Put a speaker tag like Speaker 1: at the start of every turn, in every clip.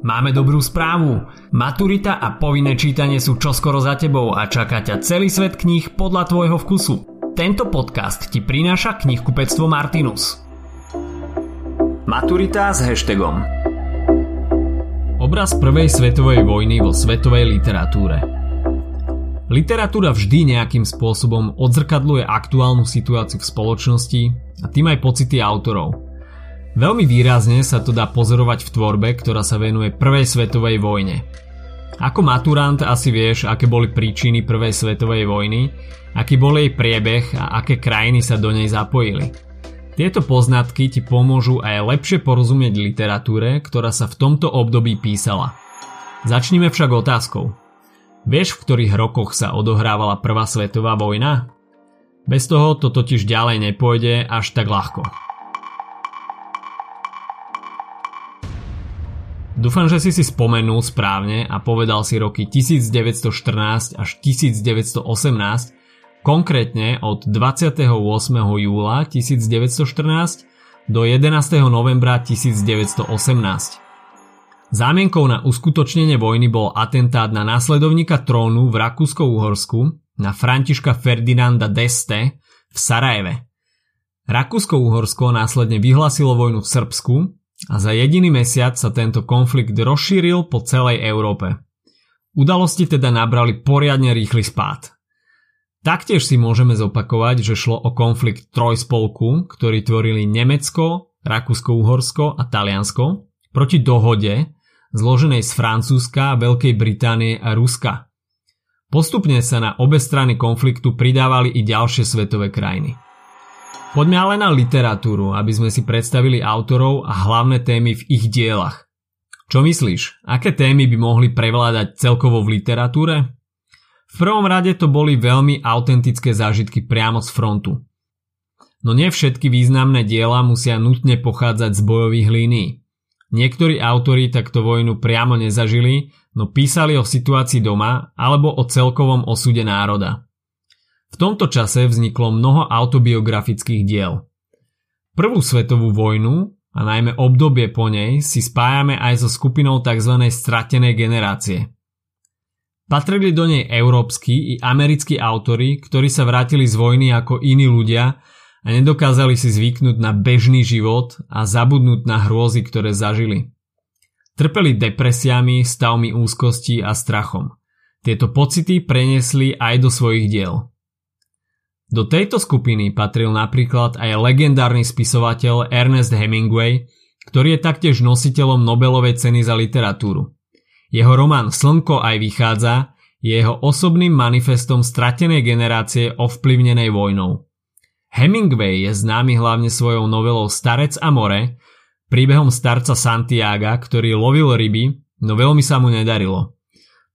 Speaker 1: Máme dobrú správu. Maturita a povinné čítanie sú čoskoro za tebou a čaká ťa celý svet kníh podľa tvojho vkusu. Tento podcast ti prináša knihkupectvo Martinus. Maturita s hashtagom Obraz prvej svetovej vojny vo svetovej literatúre Literatúra vždy nejakým spôsobom odzrkadluje aktuálnu situáciu v spoločnosti a tým aj pocity autorov – Veľmi výrazne sa to dá pozorovať v tvorbe, ktorá sa venuje Prvej svetovej vojne. Ako maturant asi vieš, aké boli príčiny Prvej svetovej vojny, aký bol jej priebeh a aké krajiny sa do nej zapojili. Tieto poznatky ti pomôžu aj lepšie porozumieť literatúre, ktorá sa v tomto období písala. Začnime však otázkou. Vieš, v ktorých rokoch sa odohrávala Prvá svetová vojna? Bez toho to totiž ďalej nepôjde až tak ľahko. Dúfam, že si si spomenul správne a povedal si roky 1914 až 1918, konkrétne od 28. júla 1914 do 11. novembra 1918. Zámienkou na uskutočnenie vojny bol atentát na následovníka trónu v Rakúsko-Uhorsku na Františka Ferdinanda d'Este v Sarajeve. Rakúsko-Uhorsko následne vyhlásilo vojnu v Srbsku a za jediný mesiac sa tento konflikt rozšíril po celej Európe. Udalosti teda nabrali poriadne rýchly spád. Taktiež si môžeme zopakovať, že šlo o konflikt trojspolku, ktorý tvorili Nemecko, Rakúsko-Uhorsko a Taliansko proti dohode zloženej z Francúzska, Veľkej Británie a Ruska. Postupne sa na obe strany konfliktu pridávali i ďalšie svetové krajiny. Poďme ale na literatúru, aby sme si predstavili autorov a hlavné témy v ich dielach. Čo myslíš, aké témy by mohli prevládať celkovo v literatúre? V prvom rade to boli veľmi autentické zážitky priamo z frontu. No nie všetky významné diela musia nutne pochádzať z bojových línií. Niektorí autori takto vojnu priamo nezažili, no písali o situácii doma alebo o celkovom osude národa. V tomto čase vzniklo mnoho autobiografických diel. Prvú svetovú vojnu a najmä obdobie po nej si spájame aj so skupinou tzv. stratenej generácie. Patrili do nej európsky i americkí autory, ktorí sa vrátili z vojny ako iní ľudia a nedokázali si zvyknúť na bežný život a zabudnúť na hrôzy, ktoré zažili. Trpeli depresiami, stavmi úzkosti a strachom. Tieto pocity preniesli aj do svojich diel. Do tejto skupiny patril napríklad aj legendárny spisovateľ Ernest Hemingway, ktorý je taktiež nositeľom Nobelovej ceny za literatúru. Jeho román Slnko aj vychádza je jeho osobným manifestom stratenej generácie ovplyvnenej vojnou. Hemingway je známy hlavne svojou novelou Starec a more, príbehom starca Santiaga, ktorý lovil ryby, no veľmi sa mu nedarilo.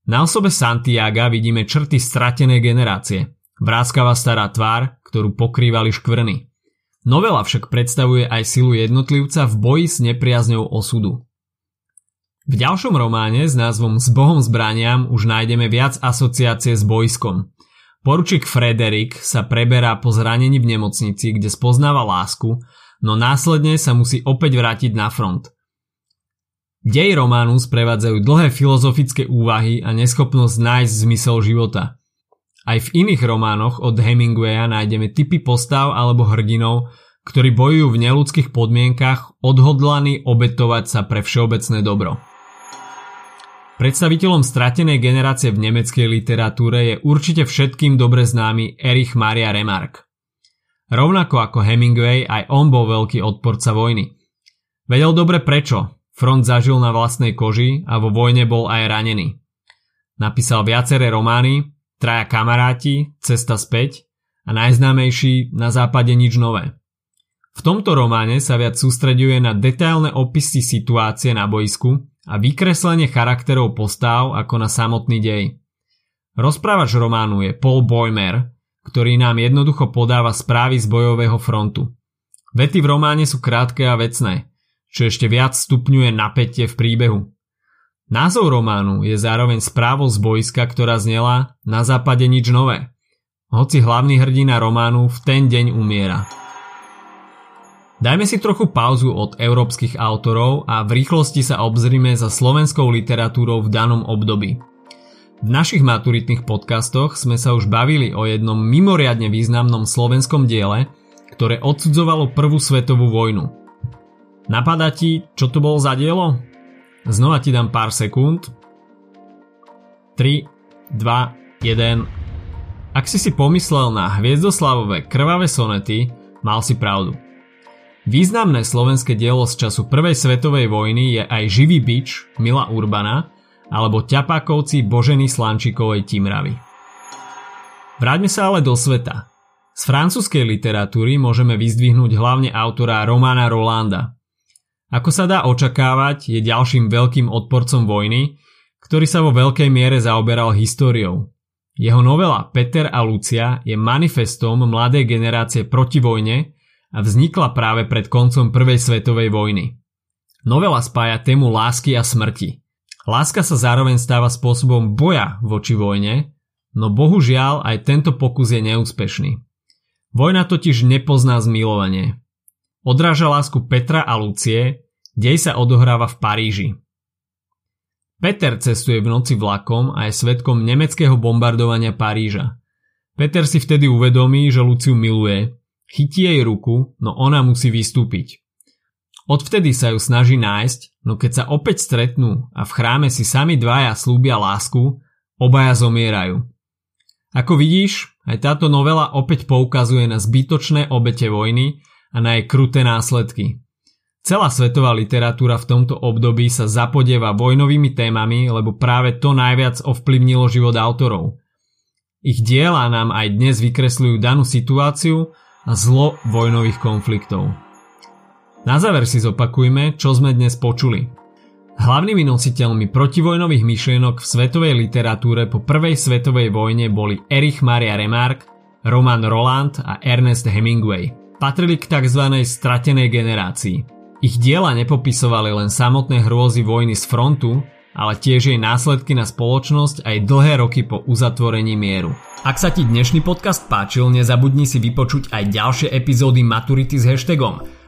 Speaker 1: Na osobe Santiaga vidíme črty stratenej generácie – Vráskava stará tvár, ktorú pokrývali škvrny. Novela však predstavuje aj silu jednotlivca v boji s nepriazňou osudu. V ďalšom románe s názvom S Bohom zbraniam už nájdeme viac asociácie s bojskom. Poručík Frederik sa preberá po zranení v nemocnici, kde spoznáva lásku, no následne sa musí opäť vrátiť na front. Dej románu sprevádzajú dlhé filozofické úvahy a neschopnosť nájsť zmysel života – aj v iných románoch od Hemingwaya nájdeme typy postav alebo hrdinov, ktorí bojujú v neludských podmienkach odhodlaní obetovať sa pre všeobecné dobro. Predstaviteľom stratenej generácie v nemeckej literatúre je určite všetkým dobre známy Erich Maria Remarque. Rovnako ako Hemingway, aj on bol veľký odporca vojny. Vedel dobre prečo, front zažil na vlastnej koži a vo vojne bol aj ranený. Napísal viaceré romány, Traja kamaráti, Cesta späť a najznámejší Na západe nič nové. V tomto románe sa viac sústreďuje na detailné opisy situácie na boisku a vykreslenie charakterov postáv ako na samotný dej. Rozprávač románu je Paul Boymer, ktorý nám jednoducho podáva správy z bojového frontu. Vety v románe sú krátke a vecné, čo ešte viac stupňuje napätie v príbehu. Názov románu je zároveň správou z boiska, ktorá znela Na západe nič nové. Hoci hlavný hrdina románu v ten deň umiera. Dajme si trochu pauzu od európskych autorov a v rýchlosti sa obzrime za slovenskou literatúrou v danom období. V našich maturitných podcastoch sme sa už bavili o jednom mimoriadne významnom slovenskom diele, ktoré odsudzovalo prvú svetovú vojnu. Napadá ti, čo to bolo za dielo? Znova ti dám pár sekúnd. 3, 2, 1. Ak si si pomyslel na hviezdoslavové krvavé sonety, mal si pravdu. Významné slovenské dielo z času Prvej svetovej vojny je aj Živý bič Mila Urbana alebo Ťapákovci Boženy Slančikovej Timravy. Vráťme sa ale do sveta. Z francúzskej literatúry môžeme vyzdvihnúť hlavne autora Romana Rolanda. Ako sa dá očakávať, je ďalším veľkým odporcom vojny, ktorý sa vo veľkej miere zaoberal históriou. Jeho novela Peter a Lucia je manifestom mladej generácie proti vojne a vznikla práve pred koncom Prvej svetovej vojny. Novela spája tému lásky a smrti. Láska sa zároveň stáva spôsobom boja voči vojne, no bohužiaľ aj tento pokus je neúspešný. Vojna totiž nepozná zmilovanie. Odráža lásku Petra a Lucie, dej sa odohráva v Paríži. Peter cestuje v noci vlakom a je svetkom nemeckého bombardovania Paríža. Peter si vtedy uvedomí, že Luciu miluje Chytí jej ruku, no ona musí vystúpiť. Odvtedy sa ju snaží nájsť, no keď sa opäť stretnú a v chráme si sami dvaja slúbia lásku, obaja zomierajú. Ako vidíš, aj táto novela opäť poukazuje na zbytočné obete vojny a na jej kruté následky. Celá svetová literatúra v tomto období sa zapodieva vojnovými témami, lebo práve to najviac ovplyvnilo život autorov. Ich diela nám aj dnes vykresľujú danú situáciu a zlo vojnových konfliktov. Na záver si zopakujme, čo sme dnes počuli. Hlavnými nositeľmi protivojnových myšlienok v svetovej literatúre po prvej svetovej vojne boli Erich Maria Remarque, Roman Roland a Ernest Hemingway. Patrili k tzv. stratenej generácii. Ich diela nepopisovali len samotné hrôzy vojny z frontu, ale tiež jej následky na spoločnosť aj dlhé roky po uzatvorení mieru. Ak sa ti dnešný podcast páčil, nezabudni si vypočuť aj ďalšie epizódy Maturity s hashtagom